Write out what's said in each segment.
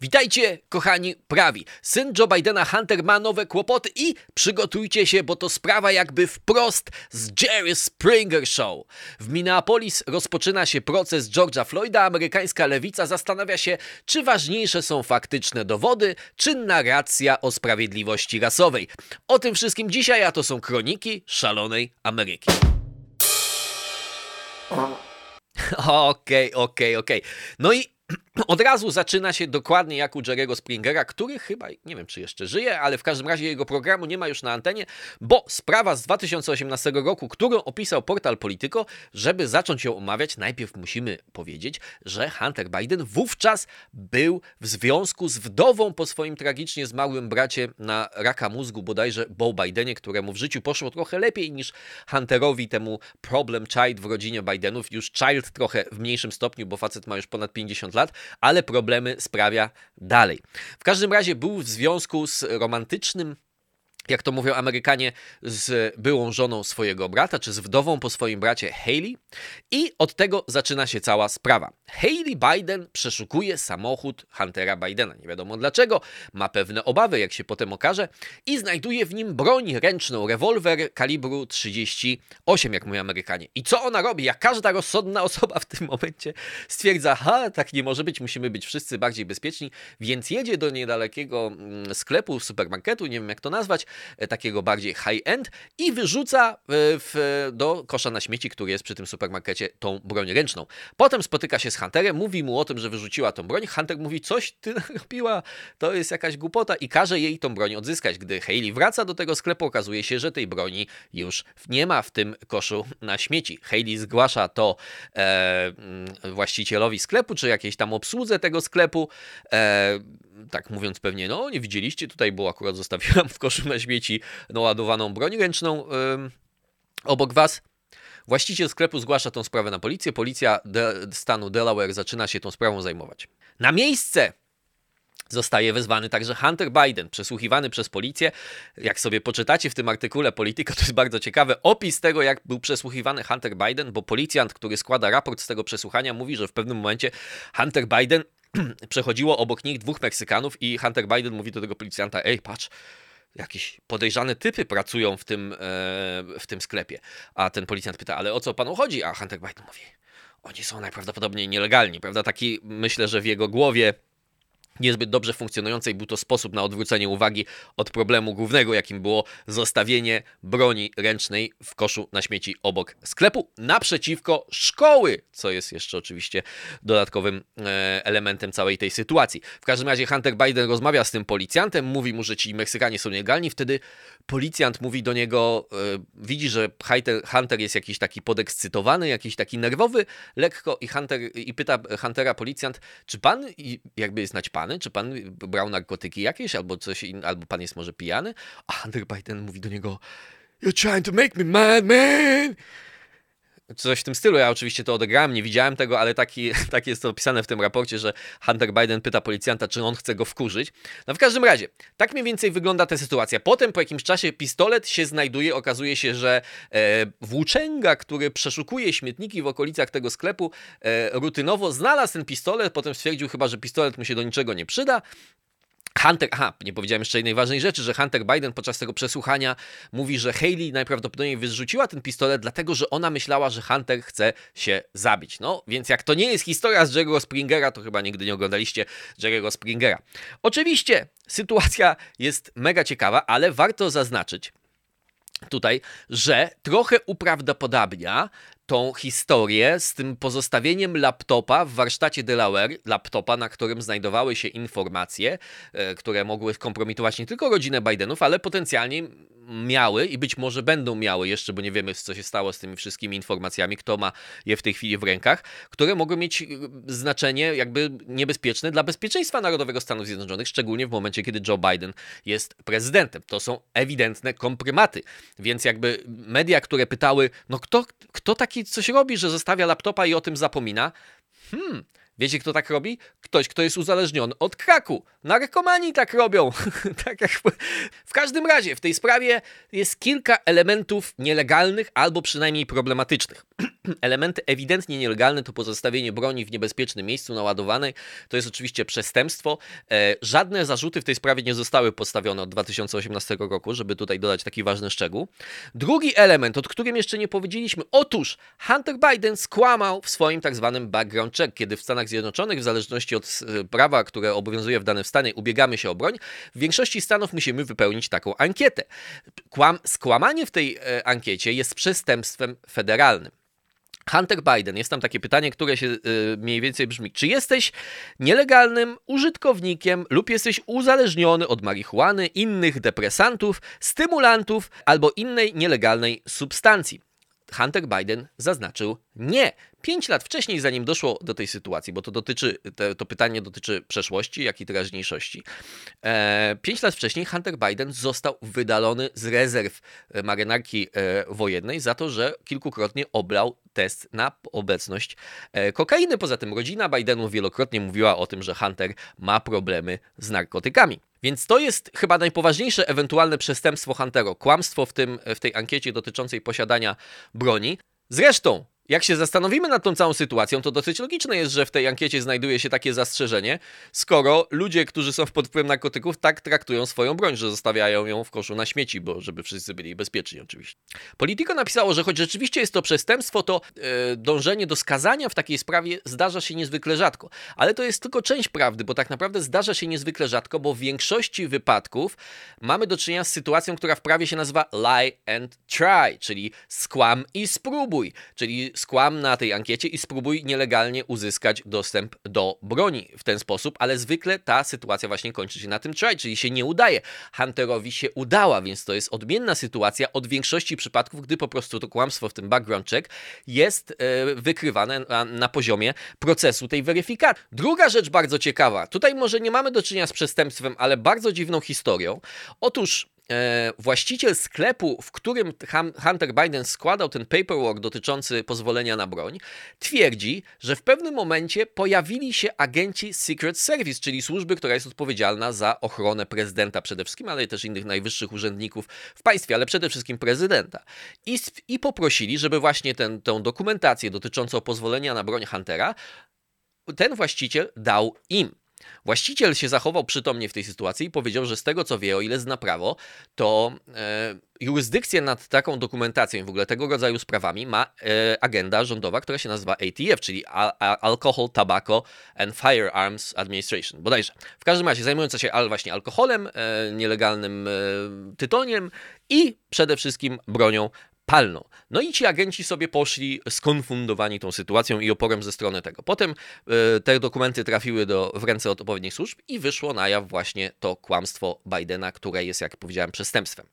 Witajcie, kochani prawi. Syn Joe Bidena, Hunter, ma nowe kłopoty i przygotujcie się, bo to sprawa jakby wprost z Jerry Springer Show. W Minneapolis rozpoczyna się proces George'a Floyda. Amerykańska lewica zastanawia się, czy ważniejsze są faktyczne dowody, czy narracja o sprawiedliwości rasowej. O tym wszystkim dzisiaj, a to są kroniki szalonej Ameryki. Okej, okej, okej. No i od razu zaczyna się dokładnie jak u Jerry'ego Springera, który chyba, nie wiem czy jeszcze żyje, ale w każdym razie jego programu nie ma już na antenie, bo sprawa z 2018 roku, którą opisał portal Politico, żeby zacząć ją omawiać, najpierw musimy powiedzieć, że Hunter Biden wówczas był w związku z wdową po swoim tragicznie zmarłym bracie na raka mózgu, bodajże Bo Bidenie, któremu w życiu poszło trochę lepiej niż Hunterowi, temu problem child w rodzinie Bidenów, już child trochę w mniejszym stopniu, bo facet ma już ponad 50 lat, ale problemy sprawia dalej. W każdym razie był w związku z romantycznym jak to mówią Amerykanie, z byłą żoną swojego brata, czy z wdową po swoim bracie Haley. I od tego zaczyna się cała sprawa. Haley Biden przeszukuje samochód Huntera Bidena. Nie wiadomo dlaczego, ma pewne obawy, jak się potem okaże, i znajduje w nim broń ręczną, rewolwer kalibru 38, jak mówią Amerykanie. I co ona robi? Jak każda rozsądna osoba w tym momencie stwierdza, ha, tak nie może być, musimy być wszyscy bardziej bezpieczni, więc jedzie do niedalekiego mm, sklepu, supermarketu, nie wiem jak to nazwać, takiego bardziej high-end i wyrzuca e, w, do kosza na śmieci, który jest przy tym supermarkecie, tą broń ręczną. Potem spotyka się z Hunterem, mówi mu o tym, że wyrzuciła tą broń. Hunter mówi, coś ty robiła, to jest jakaś głupota i każe jej tą broń odzyskać. Gdy Hayley wraca do tego sklepu, okazuje się, że tej broni już nie ma w tym koszu na śmieci. Hayley zgłasza to e, właścicielowi sklepu, czy jakiejś tam obsłudze tego sklepu. E, tak mówiąc pewnie, no nie widzieliście, tutaj, bo akurat zostawiłam w koszu na śmieci naładowaną broń ręczną obok was. Właściciel sklepu zgłasza tą sprawę na policję. Policja de stanu Delaware zaczyna się tą sprawą zajmować. Na miejsce Zostaje wezwany także Hunter Biden, przesłuchiwany przez policję. Jak sobie poczytacie w tym artykule Polityka, to jest bardzo ciekawe opis tego, jak był przesłuchiwany Hunter Biden, bo policjant, który składa raport z tego przesłuchania, mówi, że w pewnym momencie Hunter Biden przechodziło obok nich dwóch Meksykanów i Hunter Biden mówi do tego policjanta, ej, patrz, jakieś podejrzane typy pracują w tym, e, w tym sklepie. A ten policjant pyta, ale o co panu chodzi? A Hunter Biden mówi, oni są najprawdopodobniej nielegalni, prawda? Taki, myślę, że w jego głowie niezbyt dobrze funkcjonującej był to sposób na odwrócenie uwagi od problemu głównego, jakim było zostawienie broni ręcznej w koszu na śmieci obok sklepu, naprzeciwko szkoły, co jest jeszcze oczywiście dodatkowym e, elementem całej tej sytuacji. W każdym razie Hunter Biden rozmawia z tym policjantem, mówi mu, że ci Meksykanie są nielegalni, wtedy policjant mówi do niego, e, widzi, że Hunter jest jakiś taki podekscytowany, jakiś taki nerwowy, lekko i Hunter i pyta Huntera policjant, czy pan jakby jest naćpany? Pijany? Czy pan brał narkotyki jakieś albo coś innego, albo pan jest może pijany? A Hunter Biden mówi do niego You're trying to make me mad, man! Coś w tym stylu. Ja oczywiście to odegrałem, nie widziałem tego, ale taki, tak jest to opisane w tym raporcie, że Hunter Biden pyta policjanta, czy on chce go wkurzyć. No w każdym razie, tak mniej więcej wygląda ta sytuacja. Potem po jakimś czasie pistolet się znajduje, okazuje się, że e, włóczęga, który przeszukuje śmietniki w okolicach tego sklepu, e, rutynowo znalazł ten pistolet, potem stwierdził chyba, że pistolet mu się do niczego nie przyda, Hunter, aha, nie powiedziałem jeszcze jednej ważnej rzeczy, że Hunter Biden podczas tego przesłuchania mówi, że Haley najprawdopodobniej wyrzuciła ten pistolet, dlatego że ona myślała, że Hunter chce się zabić. No, więc jak to nie jest historia z Jerry'ego Springera, to chyba nigdy nie oglądaliście Jerry'ego Springera. Oczywiście sytuacja jest mega ciekawa, ale warto zaznaczyć, tutaj, że trochę uprawdopodobnia tą historię z tym pozostawieniem laptopa w warsztacie Delaware, laptopa, na którym znajdowały się informacje, e, które mogły kompromitować nie tylko rodzinę Bidenów, ale potencjalnie miały i być może będą miały jeszcze, bo nie wiemy, co się stało z tymi wszystkimi informacjami, kto ma je w tej chwili w rękach, które mogą mieć e, znaczenie jakby niebezpieczne dla bezpieczeństwa narodowego Stanów Zjednoczonych, szczególnie w momencie, kiedy Joe Biden jest prezydentem. To są ewidentne komprymaty. Więc jakby media, które pytały, no kto, kto taki coś robi, że zostawia laptopa i o tym zapomina? Hmm, Wiecie, kto tak robi? Ktoś, kto jest uzależniony od kraku. Narkomani tak robią. tak jak w każdym razie, w tej sprawie jest kilka elementów nielegalnych albo przynajmniej problematycznych. elementy ewidentnie nielegalne to pozostawienie broni w niebezpiecznym miejscu naładowanej. To jest oczywiście przestępstwo. E, żadne zarzuty w tej sprawie nie zostały postawione od 2018 roku, żeby tutaj dodać taki ważny szczegół. Drugi element, o którym jeszcze nie powiedzieliśmy. Otóż Hunter Biden skłamał w swoim tak zwanym background check, kiedy w Stanach Zjednoczonych, w zależności od e, prawa, które obowiązuje w danym stanie, ubiegamy się o broń, w większości stanów musimy wypełnić taką ankietę. Kłam, skłamanie w tej e, ankiecie jest przestępstwem federalnym. Hunter Biden, jest tam takie pytanie, które się y, mniej więcej brzmi: czy jesteś nielegalnym użytkownikiem lub jesteś uzależniony od marihuany, innych depresantów, stymulantów albo innej nielegalnej substancji? Hunter Biden zaznaczył nie. Pięć lat wcześniej, zanim doszło do tej sytuacji, bo to dotyczy, to pytanie dotyczy przeszłości, jak i teraźniejszości. E, pięć lat wcześniej Hunter Biden został wydalony z rezerw e, marynarki e, wojennej za to, że kilkukrotnie oblał test na obecność e, kokainy. Poza tym rodzina Bidenów wielokrotnie mówiła o tym, że Hunter ma problemy z narkotykami. Więc to jest chyba najpoważniejsze ewentualne przestępstwo Huntero. Kłamstwo w, tym, w tej ankiecie dotyczącej posiadania broni. Zresztą, jak się zastanowimy nad tą całą sytuacją, to dosyć logiczne jest, że w tej ankiecie znajduje się takie zastrzeżenie, skoro ludzie, którzy są pod wpływem narkotyków, tak traktują swoją broń, że zostawiają ją w koszu na śmieci, bo żeby wszyscy byli bezpieczni oczywiście. Politico napisało, że choć rzeczywiście jest to przestępstwo, to yy, dążenie do skazania w takiej sprawie zdarza się niezwykle rzadko. Ale to jest tylko część prawdy, bo tak naprawdę zdarza się niezwykle rzadko, bo w większości wypadków mamy do czynienia z sytuacją, która w prawie się nazywa lie and try, czyli skłam i spróbuj, czyli skłam na tej ankiecie i spróbuj nielegalnie uzyskać dostęp do broni w ten sposób, ale zwykle ta sytuacja właśnie kończy się na tym try, czyli się nie udaje. Hunterowi się udała, więc to jest odmienna sytuacja od większości przypadków, gdy po prostu to kłamstwo w tym background check jest e, wykrywane na, na poziomie procesu tej weryfikacji. Druga rzecz bardzo ciekawa, tutaj może nie mamy do czynienia z przestępstwem, ale bardzo dziwną historią. Otóż właściciel sklepu, w którym Hunter Biden składał ten paperwork dotyczący pozwolenia na broń, twierdzi, że w pewnym momencie pojawili się agenci Secret Service, czyli służby, która jest odpowiedzialna za ochronę prezydenta przede wszystkim, ale też innych najwyższych urzędników w państwie, ale przede wszystkim prezydenta. I, i poprosili, żeby właśnie ten, tę dokumentację dotyczącą pozwolenia na broń Huntera ten właściciel dał im. Właściciel się zachował przytomnie w tej sytuacji i powiedział, że z tego co wie, o ile zna prawo, to e, jurysdykcję nad taką dokumentacją i w ogóle tego rodzaju sprawami ma e, agenda rządowa, która się nazywa ATF, czyli Alcohol, Tobacco and Firearms Administration, bodajże. W każdym razie zajmująca się al, właśnie alkoholem, e, nielegalnym e, tytoniem i przede wszystkim bronią palną. No i ci agenci sobie poszli skonfundowani tą sytuacją i oporem ze strony tego. Potem y, te dokumenty trafiły do, w ręce odpowiednich służb i wyszło na jaw właśnie to kłamstwo Bidena, które jest, jak powiedziałem, przestępstwem.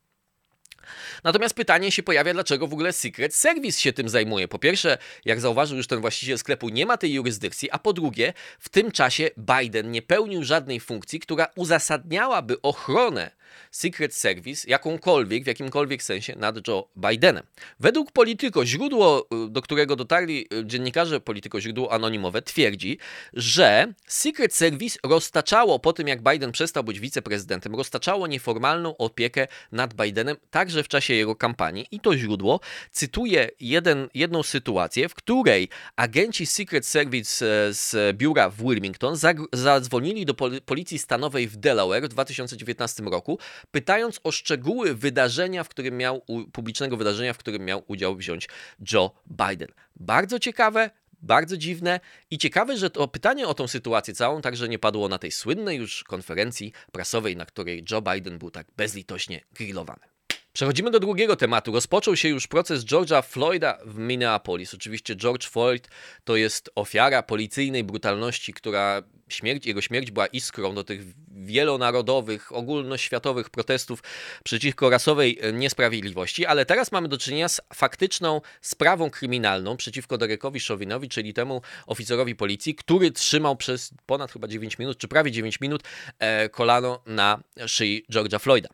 Natomiast pytanie się pojawia, dlaczego w ogóle Secret Service się tym zajmuje. Po pierwsze, jak zauważył już ten właściciel sklepu, nie ma tej jurysdykcji, a po drugie, w tym czasie Biden nie pełnił żadnej funkcji, która uzasadniałaby ochronę Secret Service jakąkolwiek, w jakimkolwiek sensie nad Joe Bidenem. Według Polityko, źródło, y, do którego dotarli y, dziennikarze Polityko, źródło anonimowe, twierdzi, że Secret Service roztaczało po tym, jak Biden przestał być wiceprezydentem, roztaczało nieformalną opiekę nad Bidenem także w czasie jego kampanii i to źródło cytuje jeden, jedną sytuację, w której agenci Secret Service e, z biura w Wilmington zadzwonili do policji stanowej w Delaware w 2019 roku pytając o szczegóły wydarzenia, w którym miał, publicznego wydarzenia, w którym miał udział wziąć Joe Biden. Bardzo ciekawe, bardzo dziwne i ciekawe, że to pytanie o tą sytuację całą także nie padło na tej słynnej już konferencji prasowej, na której Joe Biden był tak bezlitośnie grillowany. Przechodzimy do drugiego tematu. Rozpoczął się już proces George'a Floyda w Minneapolis. Oczywiście George Floyd to jest ofiara policyjnej brutalności, która śmierć, jego śmierć była iskrą do tych wielonarodowych, ogólnoświatowych protestów przeciwko rasowej niesprawiedliwości, ale teraz mamy do czynienia z faktyczną sprawą kryminalną przeciwko Derekowi Chauvinowi, czyli temu oficerowi policji, który trzymał przez ponad chyba 9 minut, czy prawie 9 minut e, kolano na szyi George'a Floyda.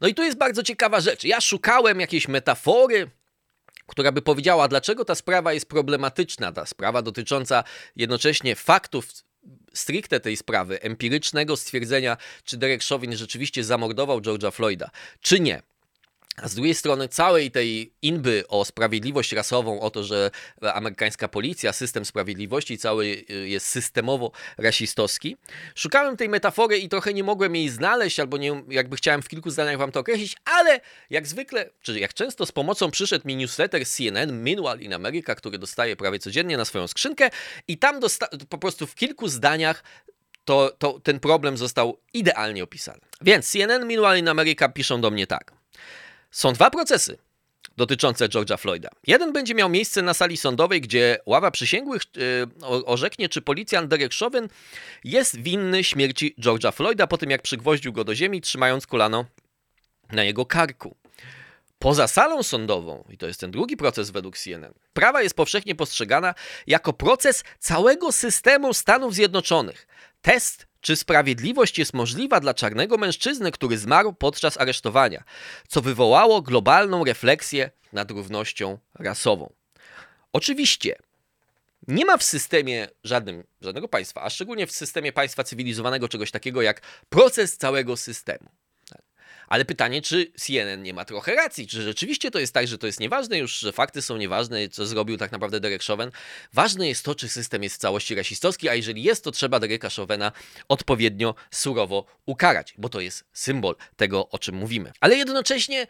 No i tu jest bardzo ciekawa rzecz. Ja szukałem jakiejś metafory, która by powiedziała, dlaczego ta sprawa jest problematyczna, ta sprawa dotycząca jednocześnie faktów stricte tej sprawy, empirycznego stwierdzenia, czy Derek Chauvin rzeczywiście zamordował George'a Floyda, czy nie. A z drugiej strony całej tej inby o sprawiedliwość rasową, o to, że amerykańska policja, system sprawiedliwości cały y, jest systemowo rasistowski. Szukałem tej metafory i trochę nie mogłem jej znaleźć, albo nie, jakby chciałem w kilku zdaniach wam to określić, ale jak zwykle, czy jak często z pomocą przyszedł mi newsletter CNN Meanwhile in America, który dostaję prawie codziennie na swoją skrzynkę i tam po prostu w kilku zdaniach to, to ten problem został idealnie opisany. Więc CNN Meanwhile in America piszą do mnie tak. Są dwa procesy dotyczące George'a Floyda. Jeden będzie miał miejsce na sali sądowej, gdzie ława przysięgłych yy, orzeknie, czy policjant Derek Chauvin jest winny śmierci George'a Floyda po tym, jak przygwoździł go do ziemi, trzymając kolano na jego karku. Poza salą sądową, i to jest ten drugi proces według CNN, prawa jest powszechnie postrzegana jako proces całego systemu Stanów Zjednoczonych. Test czy sprawiedliwość jest możliwa dla czarnego mężczyzny, który zmarł podczas aresztowania, co wywołało globalną refleksję nad równością rasową? Oczywiście, nie ma w systemie żadnym, żadnego państwa, a szczególnie w systemie państwa cywilizowanego czegoś takiego jak proces całego systemu. Ale pytanie, czy CNN nie ma trochę racji? Czy rzeczywiście to jest tak, że to jest nieważne już, że fakty są nieważne, co zrobił tak naprawdę Derek Chauvin? Ważne jest to, czy system jest w całości rasistowski, a jeżeli jest, to trzeba Dereka Chauvina odpowiednio surowo ukarać, bo to jest symbol tego, o czym mówimy. Ale jednocześnie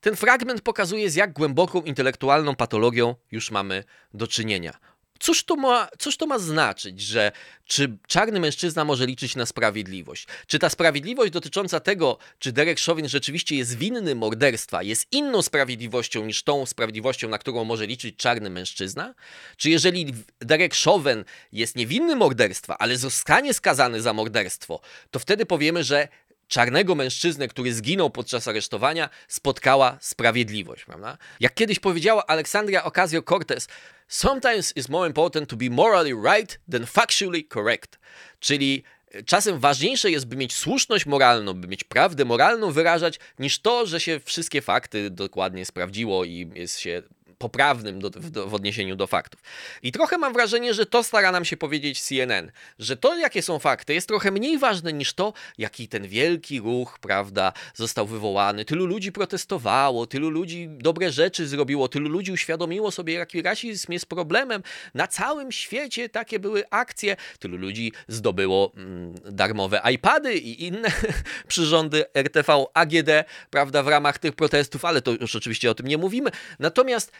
ten fragment pokazuje, z jak głęboką intelektualną patologią już mamy do czynienia. Cóż to, ma, cóż to ma znaczyć, że czy czarny mężczyzna może liczyć na sprawiedliwość? Czy ta sprawiedliwość dotycząca tego, czy Derek Chauvin rzeczywiście jest winny morderstwa, jest inną sprawiedliwością niż tą sprawiedliwością, na którą może liczyć czarny mężczyzna? Czy jeżeli Derek Chauvin jest niewinny morderstwa, ale zostanie skazany za morderstwo, to wtedy powiemy, że czarnego mężczyznę, który zginął podczas aresztowania, spotkała sprawiedliwość, prawda? Jak kiedyś powiedziała Aleksandria Ocasio-Cortez, sometimes it's more important to be morally right than factually correct. Czyli e, czasem ważniejsze jest, by mieć słuszność moralną, by mieć prawdę moralną wyrażać, niż to, że się wszystkie fakty dokładnie sprawdziło i jest się poprawnym do, w odniesieniu do faktów. I trochę mam wrażenie, że to stara nam się powiedzieć CNN, że to, jakie są fakty, jest trochę mniej ważne niż to, jaki ten wielki ruch, prawda, został wywołany. Tylu ludzi protestowało, tylu ludzi dobre rzeczy zrobiło, tylu ludzi uświadomiło sobie, jaki rasizm jest problemem. Na całym świecie takie były akcje. Tylu ludzi zdobyło mm, darmowe iPady i inne przyrządy RTV AGD, prawda, w ramach tych protestów, ale to już oczywiście o tym nie mówimy. Natomiast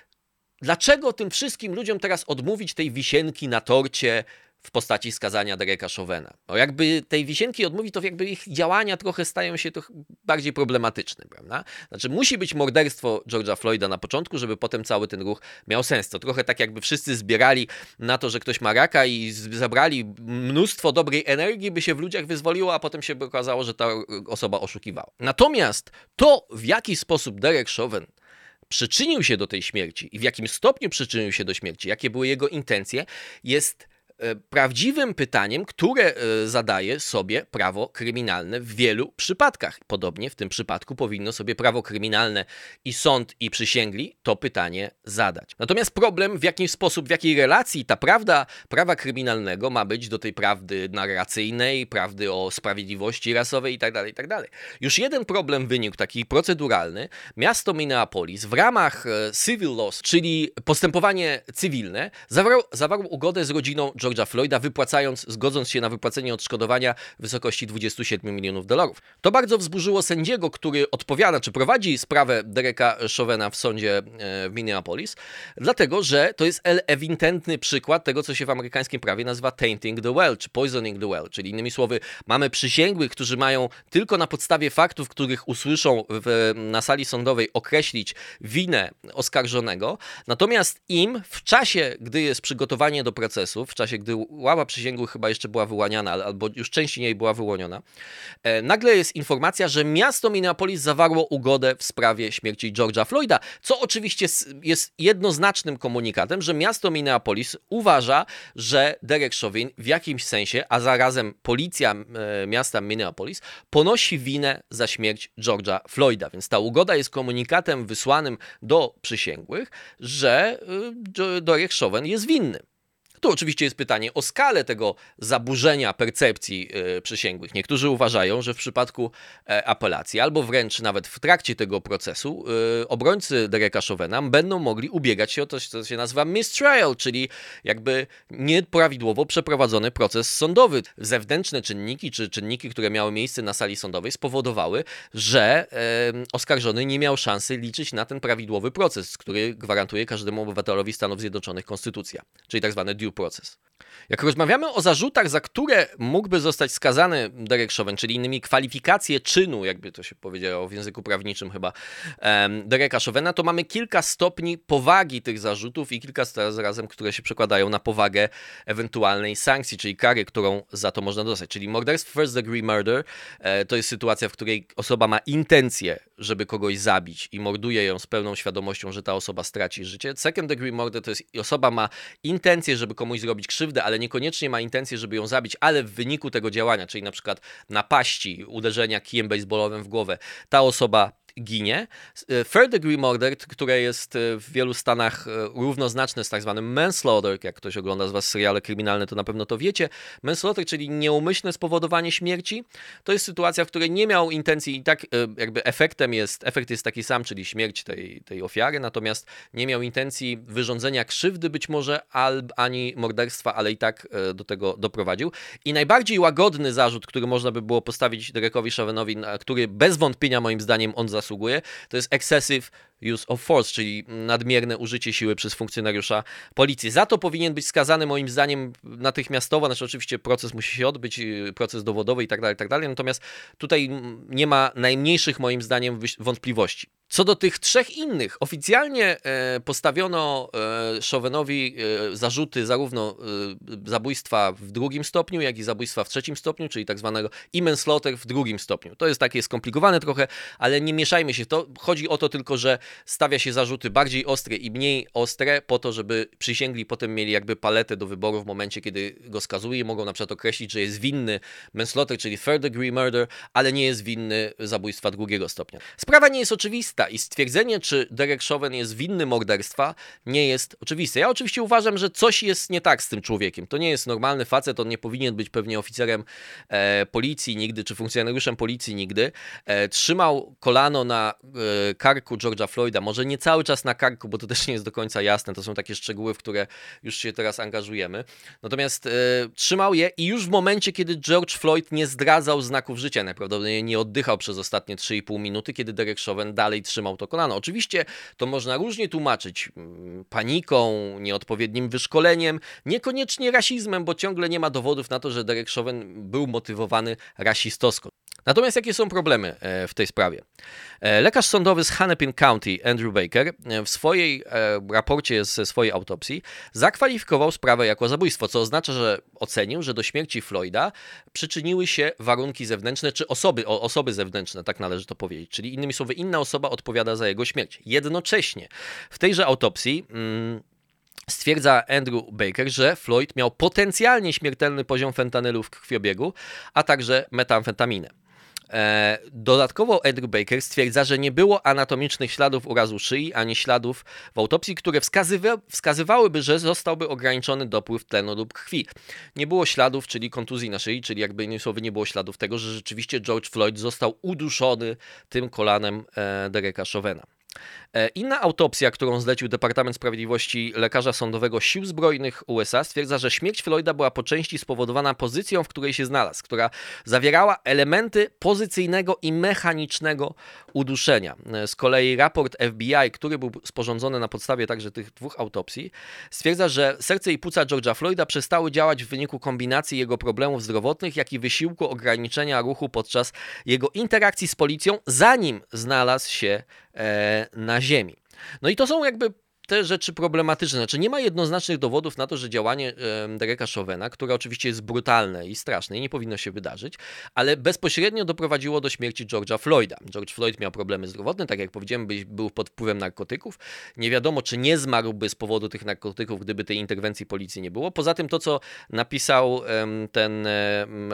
Dlaczego tym wszystkim ludziom teraz odmówić tej wisienki na torcie w postaci skazania Dereka Chauvena? No jakby tej wisienki odmówić, to jakby ich działania trochę stają się trochę bardziej problematyczne, prawda? Znaczy musi być morderstwo George'a Floyda na początku, żeby potem cały ten ruch miał sens. To trochę tak jakby wszyscy zbierali na to, że ktoś ma raka i zabrali mnóstwo dobrej energii, by się w ludziach wyzwoliło, a potem się okazało, że ta osoba oszukiwała. Natomiast to, w jaki sposób Derek Chauvin przyczynił się do tej śmierci i w jakim stopniu przyczynił się do śmierci, jakie były jego intencje, jest prawdziwym pytaniem, które e, zadaje sobie prawo kryminalne w wielu przypadkach. Podobnie w tym przypadku powinno sobie prawo kryminalne i sąd i przysięgli to pytanie zadać. Natomiast problem, w jaki sposób, w jakiej relacji ta prawda prawa kryminalnego ma być do tej prawdy narracyjnej, prawdy o sprawiedliwości rasowej itd., tak itd. Tak Już jeden problem wynikł, taki proceduralny. Miasto Minneapolis w ramach e, civil laws, czyli postępowanie cywilne, zawarło, zawarło ugodę z rodziną George'a Floyda, wypłacając, zgodząc się na wypłacenie odszkodowania w wysokości 27 milionów dolarów. To bardzo wzburzyło sędziego, który odpowiada, czy prowadzi sprawę Dereka Chauvena w sądzie e, w Minneapolis, dlatego, że to jest ewidentny przykład tego, co się w amerykańskim prawie nazywa tainting the well, czy poisoning the well, czyli innymi słowy, mamy przysięgłych, którzy mają tylko na podstawie faktów, których usłyszą w, na sali sądowej określić winę oskarżonego, natomiast im w czasie, gdy jest przygotowanie do procesu, w czasie czasie, gdy ława przysięgłych chyba jeszcze była wyłaniana, albo już częściej niej była wyłoniona, e, nagle jest informacja, że miasto Minneapolis zawarło ugodę w sprawie śmierci George'a Floyda, co oczywiście jest jednoznacznym komunikatem, że miasto Minneapolis uważa, że Derek Chauvin w jakimś sensie, a zarazem policja e, miasta Minneapolis ponosi winę za śmierć George'a Floyda. Więc ta ugoda jest komunikatem wysłanym do przysięgłych, że e, Derek Chauvin jest winny. To oczywiście jest pytanie o skalę tego zaburzenia percepcji e, przysięgłych. Niektórzy uważają, że w przypadku e, apelacji, albo wręcz nawet w trakcie tego procesu, e, obrońcy Dereka Chauvena będą mogli ubiegać się o coś, co się nazywa mistrial, czyli jakby nieprawidłowo przeprowadzony proces sądowy. Zewnętrzne czynniki, czy czynniki, które miały miejsce na sali sądowej, spowodowały, że oskarżony nie miał szansy liczyć na ten prawidłowy proces, który gwarantuje każdemu obywatelowi Stanów Zjednoczonych konstytucja, czyli tak zwany due процесс. Jak rozmawiamy o zarzutach, za które mógłby zostać skazany Derek Chauvin, czyli innymi kwalifikacje czynu, jakby to się powiedziało w języku prawniczym chyba, um, Dereka Chauvina, to mamy kilka stopni powagi tych zarzutów i kilka zarazem, które się przekładają na powagę ewentualnej sankcji, czyli kary, którą za to można dostać. Czyli morderstwo first degree murder e, to jest sytuacja, w której osoba ma intencję, żeby kogoś zabić i morduje ją z pełną świadomością, że ta osoba straci życie. Second degree murder to jest osoba ma intencję, żeby komuś zrobić krzywdę, ale niekoniecznie ma intencję, żeby ją zabić, ale w wyniku tego działania, czyli na przykład napaści, uderzenia kijem baseballowym w głowę, ta osoba ginie. E, third degree murder, które jest e, w wielu stanach e, równoznaczne z tak zwanym manslaughter, jak ktoś ogląda z was seriale kryminalne, to na pewno to wiecie. Manslaughter, czyli nieumyślne spowodowanie śmierci, to jest sytuacja, w której nie miał intencji i tak jakby efektem jest, efekt jest taki sam, czyli śmierć tej, tej ofiary, natomiast nie miał intencji wyrządzenia krzywdy być może, alb, ani morderstwa, ale i tak do tego doprowadził. I najbardziej łagodny zarzut, który można by było postawić Derekowi Chavenowi, który bez wątpienia moim zdaniem on zasługuje, zasługuje, to jest excessive use of force, czyli nadmierne użycie siły przez funkcjonariusza policji. Za to powinien być skazany moim zdaniem natychmiastowo, znaczy oczywiście proces musi się odbyć, y, proces dowodowy i tak dalej, tak dalej, natomiast tutaj nie ma najmniejszych moim zdaniem wątpliwości. Co do tych trzech innych, oficjalnie e, postawiono e, Chauvinowi e, zarzuty zarówno zabójstwa w drugim stopniu, jak i zabójstwa w trzecim stopniu, czyli tak zwanego manslaughter w drugim stopniu. To jest takie skomplikowane trochę, ale nie mieszajmy się. To chodzi o to tylko, że stawia się zarzuty bardziej ostre i mniej ostre po to, żeby przysięgli potem mieli jakby paletę do wyboru w momencie, kiedy go skazuje i mogą na przykład określić, że jest winny manslaughter, czyli third degree murder, ale nie jest winny zabójstwa drugiego stopnia. Sprawa nie jest oczywista i stwierdzenie, czy Derek Chauvin jest winny morderstwa, nie jest oczywiste. Ja oczywiście uważam, że coś jest nie tak z tym człowiekiem. To nie jest normalny facet, on nie powinien być pewnie oficerem e, policji nigdy, czy funkcjonariuszem policji nigdy. E, trzymał kolano na e, karku George'a Floyda, może nie cały czas na karku, bo to też nie jest do końca jasne, to są takie szczegóły, w które już się teraz angażujemy. Natomiast e, trzymał je i już w momencie, kiedy George Floyd nie zdradzał znaków życia, najprawdopodobniej nie oddychał przez ostatnie 3,5 minuty, kiedy Derek Chauvin dalej trzymał to kolano. Oczywiście to można różnie tłumaczyć mm, paniką, nieodpowiednim wyszkoleniem, niekoniecznie rasizmem, bo ciągle nie ma dowodów na to, że Derek Chauvin był motywowany rasistowsko. Natomiast jakie są problemy e, w tej sprawie? E, lekarz sądowy z Hennepin County, Andrew Baker, e, w swojej raporcie ze swojej autopsji zakwalifikował sprawę jako zabójstwo, co oznacza, że ocenił, że do śmierci Floyda przyczyniły się warunki zewnętrzne, czy osoby, osoby zewnętrzne, tak należy to powiedzieć. Czyli innymi słowy, inna osoba odpowiada za jego śmierć. Jednocześnie w tejże autopsji. Mm, Stwierdza Andrew Baker, że Floyd miał potencjalnie śmiertelny poziom fentanylu w krwiobiegu, a także metamfetaminę. E, dodatkowo Andrew Baker stwierdza, że nie było anatomicznych śladów urazu szyi ani śladów w autopsji, które wskazywa wskazywałyby, że zostałby ograniczony dopływ tlenu lub krwi. Nie było śladów, czyli kontuzji na szyi, czyli jakby innymi słowy nie było śladów tego, że rzeczywiście George Floyd został uduszony tym kolanem e, Dereka Chauvena. E, inna autopsja, którą zlecił Departament Sprawiedliwości lekarza sądowego Sił Zbrojnych USA, stwierdza, że śmierć Floyda była po części spowodowana pozycją, w której się znalazł, która zawierała elementy pozycyjnego i mechanicznego uduszenia. E, z kolei raport FBI, który był sporządzony na podstawie także tych dwóch autopsji, stwierdza, że serce i płuca George'a Floyda przestały działać w wyniku kombinacji jego problemów zdrowotnych, jak i wysiłku ograniczenia ruchu podczas jego interakcji z policją, zanim znalazł się na ziemi. No i to są jakby te rzeczy problematyczne. Znaczy nie ma jednoznacznych dowodów na to, że działanie Dereka Chauvena, które oczywiście jest brutalne i straszne i nie powinno się wydarzyć, ale bezpośrednio doprowadziło do śmierci George'a Floyda. George Floyd miał problemy zdrowotne, tak jak powiedziałem, był pod wpływem narkotyków. Nie wiadomo, czy nie zmarłby z powodu tych narkotyków, gdyby tej interwencji policji nie było. Poza tym to, co napisał ten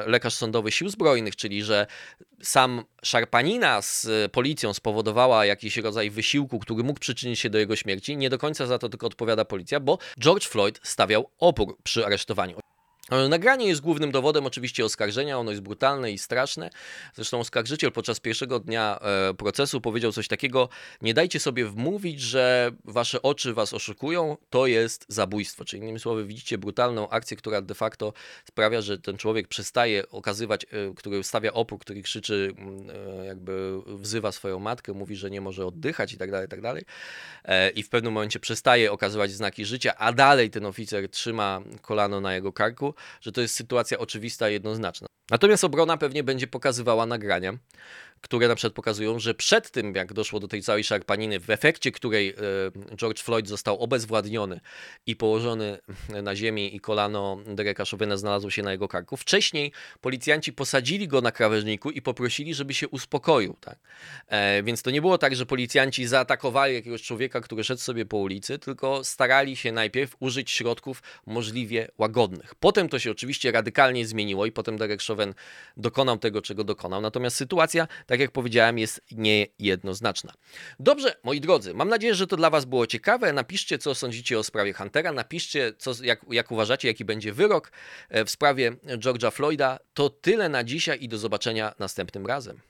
lekarz sądowy Sił Zbrojnych, czyli że sam szarpanina z policją spowodowała jakiś rodzaj wysiłku, który mógł przyczynić się do jego śmierci, nie do końca za to tylko odpowiada policja, bo George Floyd stawiał opór przy aresztowaniu. Nagranie jest głównym dowodem oczywiście oskarżenia, ono jest brutalne i straszne. Zresztą oskarżyciel podczas pierwszego dnia e, procesu powiedział coś takiego: Nie dajcie sobie wmówić, że wasze oczy was oszukują, to jest zabójstwo. Czyli innymi słowy, widzicie brutalną akcję, która de facto sprawia, że ten człowiek przestaje okazywać, e, który stawia opór, który krzyczy, e, jakby wzywa swoją matkę, mówi, że nie może oddychać i tak dalej, i tak dalej. I w pewnym momencie przestaje okazywać znaki życia, a dalej ten oficer trzyma kolano na jego karku że to jest sytuacja oczywista i jednoznaczna. Natomiast obrona pewnie będzie pokazywała nagrania, które na przykład pokazują, że przed tym, jak doszło do tej całej szarpaniny, w efekcie której e, George Floyd został obezwładniony i położony na ziemi i kolano Dereka Chauvina znalazło się na jego karku, wcześniej policjanci posadzili go na krawężniku i poprosili, żeby się uspokoił. Tak? E, więc to nie było tak, że policjanci zaatakowali jakiegoś człowieka, który szedł sobie po ulicy, tylko starali się najpierw użyć środków możliwie łagodnych. Potem to się oczywiście radykalnie zmieniło i potem Derek Chauvin dokonał tego, czego dokonał. Natomiast sytuacja tak jak powiedziałem, jest niejednoznaczna. Dobrze, moi drodzy, mam nadzieję, że to dla Was było ciekawe. Napiszcie, co sądzicie o sprawie Huntera, napiszcie, co, jak, jak uważacie, jaki będzie wyrok e, w sprawie George'a Floyda. To tyle na dzisiaj i do zobaczenia następnym razem.